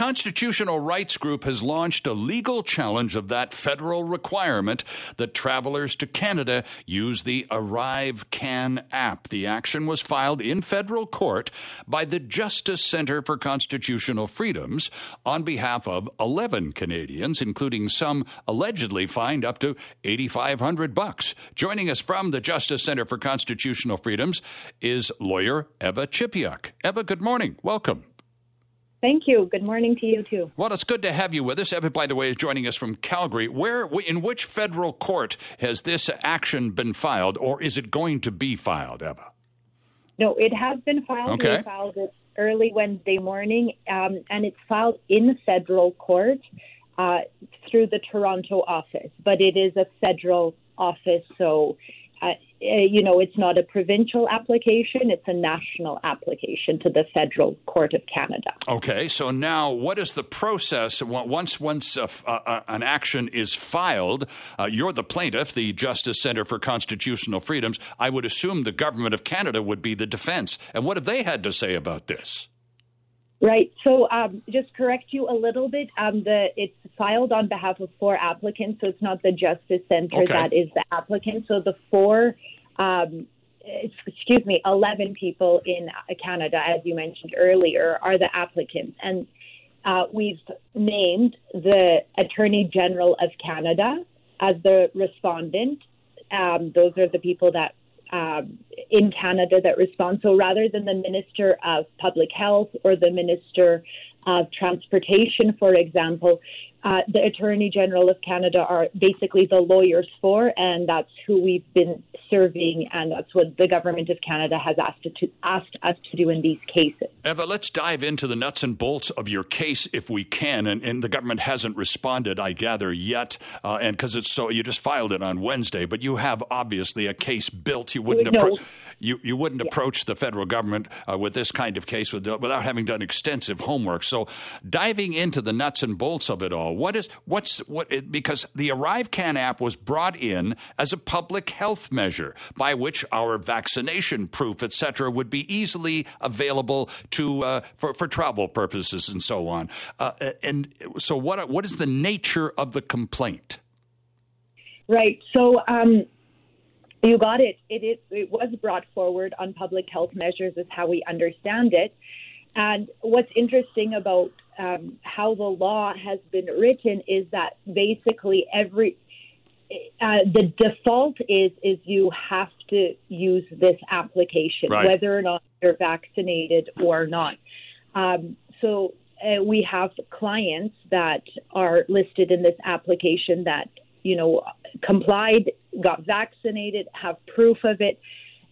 constitutional rights group has launched a legal challenge of that federal requirement that travelers to Canada use the Arrive Can app. The action was filed in federal court by the Justice Center for Constitutional Freedoms on behalf of 11 Canadians, including some allegedly fined up to 8500 bucks. Joining us from the Justice Center for Constitutional Freedoms is lawyer Eva Chipiuk. Eva, good morning. Welcome. Thank you. Good morning to you too. Well, it's good to have you with us. Eva, by the way, is joining us from Calgary. Where, in which federal court has this action been filed, or is it going to be filed, Eva? No, it has been filed. Okay. We filed it early Wednesday morning, um, and it's filed in federal court uh, through the Toronto office. But it is a federal office, so uh, you know, it's not a provincial application, it's a national application to the Federal Court of Canada. Okay, so now what is the process once once uh, uh, an action is filed? Uh, you're the plaintiff, the Justice Center for Constitutional Freedoms. I would assume the government of Canada would be the defense. And what have they had to say about this? Right. So, um, just correct you a little bit. Um, the it's filed on behalf of four applicants, so it's not the Justice Center Okay. that is the applicant. So the four, um, excuse me, eleven people in Canada, as you mentioned earlier, are the applicants, and uh, we've named the Attorney General of Canada as the respondent. Um, those are the people that um, in Canada that respond. So rather than the Minister of Public Health or the Minister of Transportation, for example, uh, the Attorney General of Canada are basically the lawyers for, and that's who we've been serving, and that's what the Government of Canada has asked, to, asked us to do in these cases. Eva, let's dive into the nuts and bolts of your case if we can. And, and the government hasn't responded, I gather, yet. Uh, and because it's so, you just filed it on Wednesday, but you have obviously a case built. You wouldn't, No. appro- you, you wouldn't approach the federal government uh, with this kind of case with, without having done extensive homework. So, diving into the nuts and bolts of it all, what is what's what? It, because the Arrive Can app was brought in as a public health measure by which our vaccination proof, et cetera, would be easily available to uh, for for travel purposes and so on. Uh, and so, what what is the nature of the complaint? Right. So um, you got it. It, it. it was brought forward on public health measures, is how we understand it. And what's interesting about um, how the law has been written is that basically every uh, the default is is you have to use this application, Right. whether or not you're vaccinated or not. Um, so uh, we have clients that are listed in this application that you know complied, got vaccinated, have proof of it,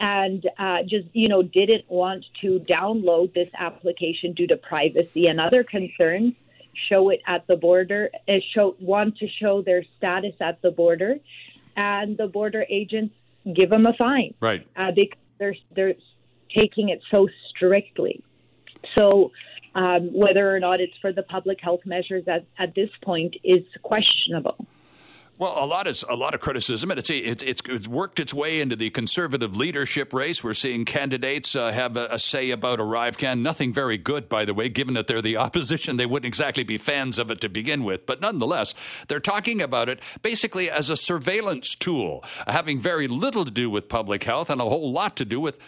and uh, just you know didn't want to download this application due to privacy and other concerns. Show it at the border. Uh, show want to show their status at the border, and the border agents give them a fine Right. uh, because they're they're taking it so strictly. So um, whether or not it's for the public health measures at, at this point is questionable. Well, a lot is a lot of criticism, and it's it's it's, worked its way into the conservative leadership race. We're seeing candidates uh, have a, a say about arrive can Nothing very good, by the way, given that they're the opposition. They wouldn't exactly be fans of it to begin with, but nonetheless, they're talking about it basically as a surveillance tool, having very little to do with public health and a whole lot to do with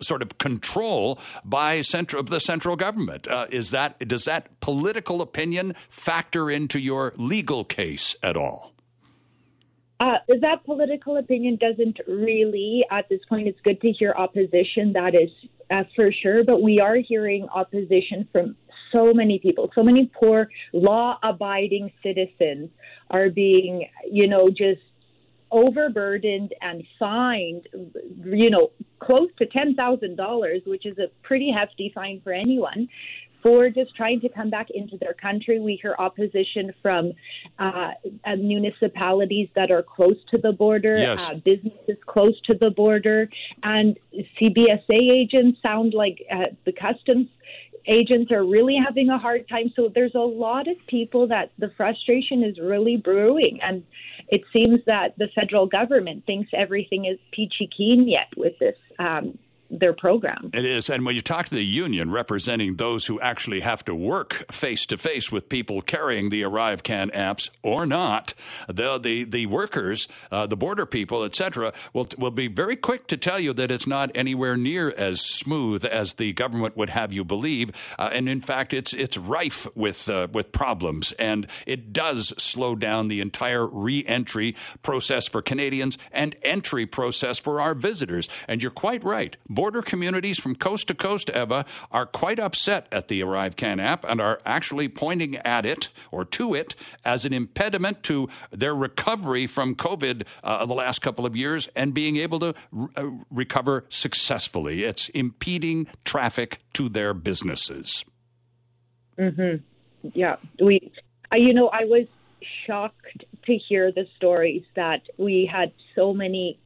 sort of control by central the central government. Uh, is that does that political opinion factor into your legal case at all? Uh, that political opinion doesn't really, at this point, it's good to hear opposition, that is uh, for sure, but we are hearing opposition from so many people. So many poor, law abiding citizens are being, you know, just overburdened and fined, you know, close to $10,000, which is a pretty hefty fine for anyone. For just trying to come back into their country, we hear opposition from uh, uh, municipalities that are close to the border, Yes. uh, businesses close to the border, and CBSA agents sound like uh, the customs agents are really having a hard time. So there's a lot of people that the frustration is really brewing, and it seems that the federal government thinks everything is peachy keen yet with this um, their program. It is. And when you talk to the union representing those who actually have to work face to face with people carrying the ArriveCan apps or not, the the, the workers, uh, the border people, etc., will will be very quick to tell you that it's not anywhere near as smooth as the government would have you believe. Uh, and in fact, it's it's rife with uh, with problems, and it does slow down the entire re-entry process for Canadians and entry process for our visitors. And you're quite right border communities from coast to coast, Eva, are quite upset at the Arrive Can app and are actually pointing at it or to it as an impediment to their recovery from COVID uh, the last couple of years and being able to r- uh, recover successfully. It's impeding traffic to their businesses. Mm-hmm. Yeah, we. Uh, you know, I was shocked to hear the stories that we had so many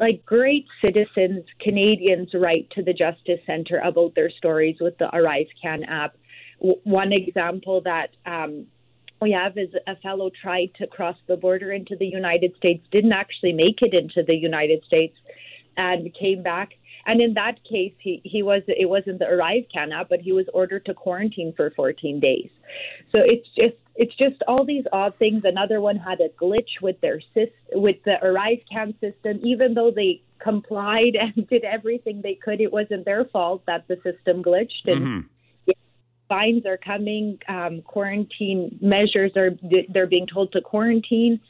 like great citizens, Canadians write to the Justice Centre about their stories with the Arrive Can app. W- one example that um, we have is a fellow tried to cross the border into the United States, didn't actually make it into the United States, and came back. And in that case, he, he was it wasn't the Arrive Can app, but he was ordered to quarantine for 14 days. So it's just it's just all these odd things. Another one had a glitch with their with the Arrive Can system, even though they complied and did everything they could. It wasn't their fault that the system glitched, and mm-hmm. fines are coming. Um, quarantine measures are they're being told to quarantine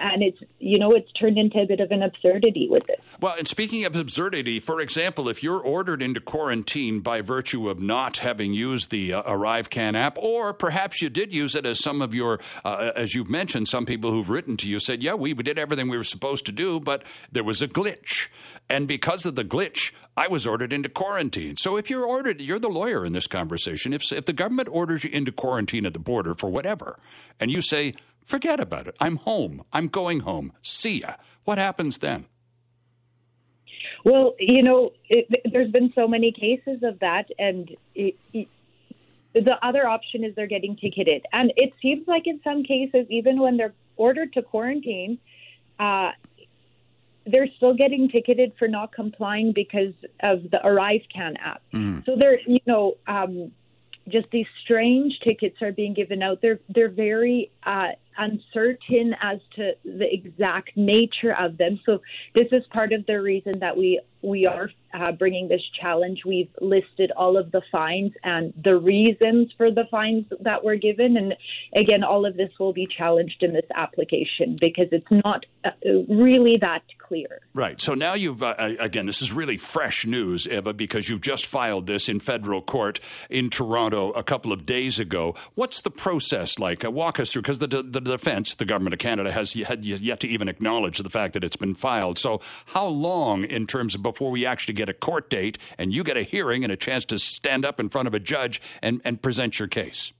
and it's you know it's turned into a bit of an absurdity with it. Well, and speaking of absurdity, for example, if you're ordered into quarantine by virtue of not having used the uh, ArriveCan app, or perhaps you did use it, as some of your, uh, as you've mentioned, some people who've written to you said, "Yeah, we did everything we were supposed to do, but there was a glitch, and because of the glitch, I was ordered into quarantine." So if you're ordered, you're the lawyer in this conversation. If if the government orders you into quarantine at the border for whatever, and you say Forget about it. I'm home. I'm going home. See ya. What happens then? Well, you know, it, there's been so many cases of that, and it, it, the other option is they're getting ticketed. And it seems like in some cases, even when they're ordered to quarantine, uh, they're still getting ticketed for not complying because of the Arrive Can app. Mm. So they're, you know, um, just these strange tickets are being given out. They're they're very uh, uncertain as to the exact nature of them. So this is part of the reason that we we are uh, bringing this challenge. We've listed all of the fines and the reasons for the fines that were given, and again, all of this will be challenged in this application because it's not uh, really that clear. Right. So now you've uh, again, this is really fresh news, Eva, because you've just filed this in federal court in Toronto a couple of days ago. What's the process like? Uh, walk us through, because the, the defense, the government of Canada, has had yet to even acknowledge the fact that it's been filed. So how long, in terms of before we actually get a court date and you get a hearing and a chance to stand up in front of a judge and, and present your case?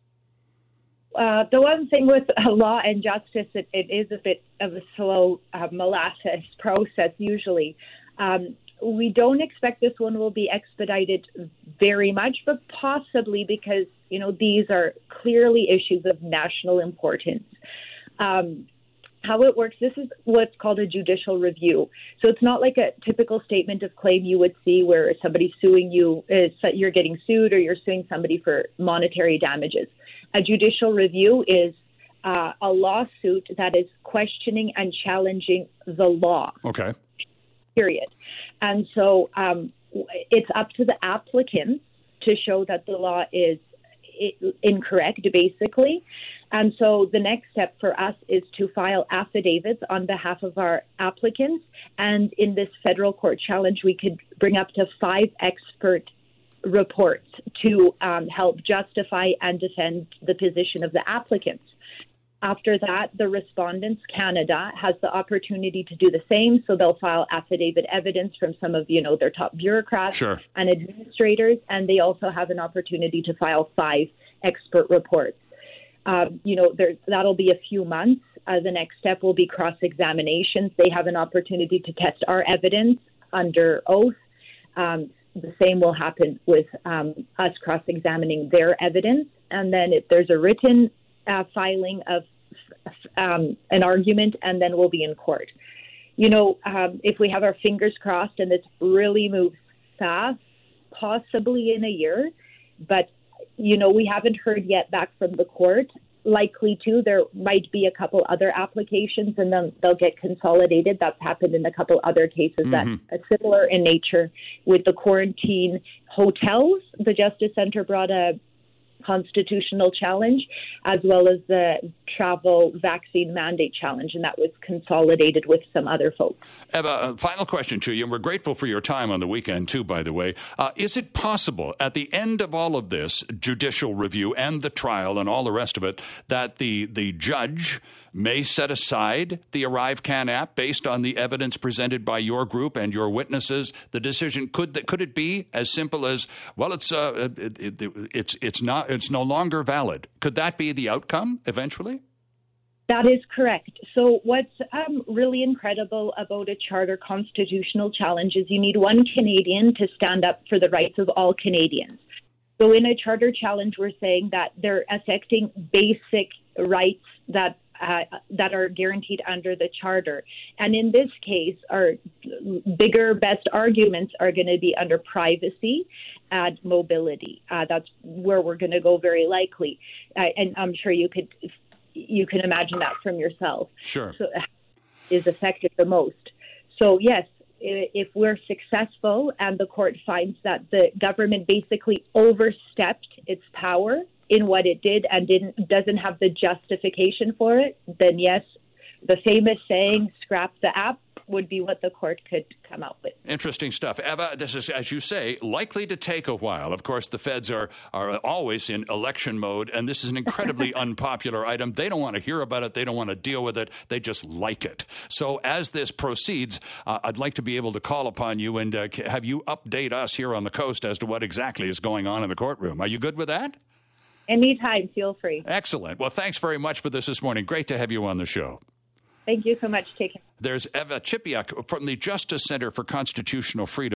Uh, the one thing with law and justice, it, it is a bit of a slow uh, molasses process usually. Um, we don't expect this one will be expedited very much, but possibly because you know these are clearly issues of national importance. Um, how it works, this is what's called a judicial review. So it's not like a typical statement of claim you would see where somebody's suing you, is you're getting sued or you're suing somebody for monetary damages. A judicial review is uh, a lawsuit that is questioning and challenging the law. Okay. Period. And so um, it's up to the applicant to show that the law is incorrect, basically. And so the next step for us is to file affidavits on behalf of our applicants. And in this federal court challenge, we could bring up to five expert reports to um, help justify and defend the position of the applicants. After that, the respondents, Canada, has the opportunity to do the same. So they'll file affidavit evidence from some of you know their top bureaucrats sure. and administrators, and they also have an opportunity to file five expert reports. Um, you know, there, that'll be a few months. Uh, the next step will be cross examinations. They have an opportunity to test our evidence under oath. Um, the same will happen with um, us cross examining their evidence. And then if there's a written uh, filing of um, an argument, and then we'll be in court. You know, um, if we have our fingers crossed and this really moves fast, possibly in a year. But, you know, we haven't heard yet back from the court. Likely to, there might be a couple other applications and then they'll get consolidated. That's happened in a couple other cases mm-hmm. that are similar in nature with the quarantine hotels. The Justice Center brought a constitutional challenge, as well as the travel vaccine mandate challenge, and that was consolidated with some other folks. Eva, final question to you, and we're grateful for your time on the weekend, too, by the way. Uh, is it possible at the end of all of this judicial review and the trial and all the rest of it that the, the judge may set aside the ArriveCan app based on the evidence presented by your group and your witnesses. The decision could could it be as simple as well? It's uh, it, it, it's it's not it's no longer valid. Could that be the outcome eventually? That is correct. So, what's um, really incredible about a charter constitutional challenge is you need one Canadian to stand up for the rights of all Canadians. So, in a charter challenge, we're saying that they're affecting basic rights that uh, that are guaranteed under the charter. And in this case, our bigger, best arguments are going to be under privacy and mobility. Uh, that's where we're going to go very likely. Uh, and I'm sure you could you can imagine that from yourself. Sure. So, is affected the most. So yes, if we're successful and the court finds that the government basically overstepped its power in what it did and didn't doesn't have the justification for it, then yes, the famous saying "scrap the app" would be what the court could come out with. Interesting stuff. Eva, this is, as you say, likely to take a while. Of course, the feds are, are always in election mode, and this is an incredibly unpopular item. They don't want to hear about it, they don't want to deal with it, they just like it. So, as this proceeds, uh, I'd like to be able to call upon you and uh, have you update us here on the coast as to what exactly is going on in the courtroom. Are you good with that? Anytime, feel free. Excellent. Well, thanks very much for this this morning. Great to have you on the show. Thank you so much. Take care. There's Eva Chipiuk from the Justice Center for Constitutional Freedom.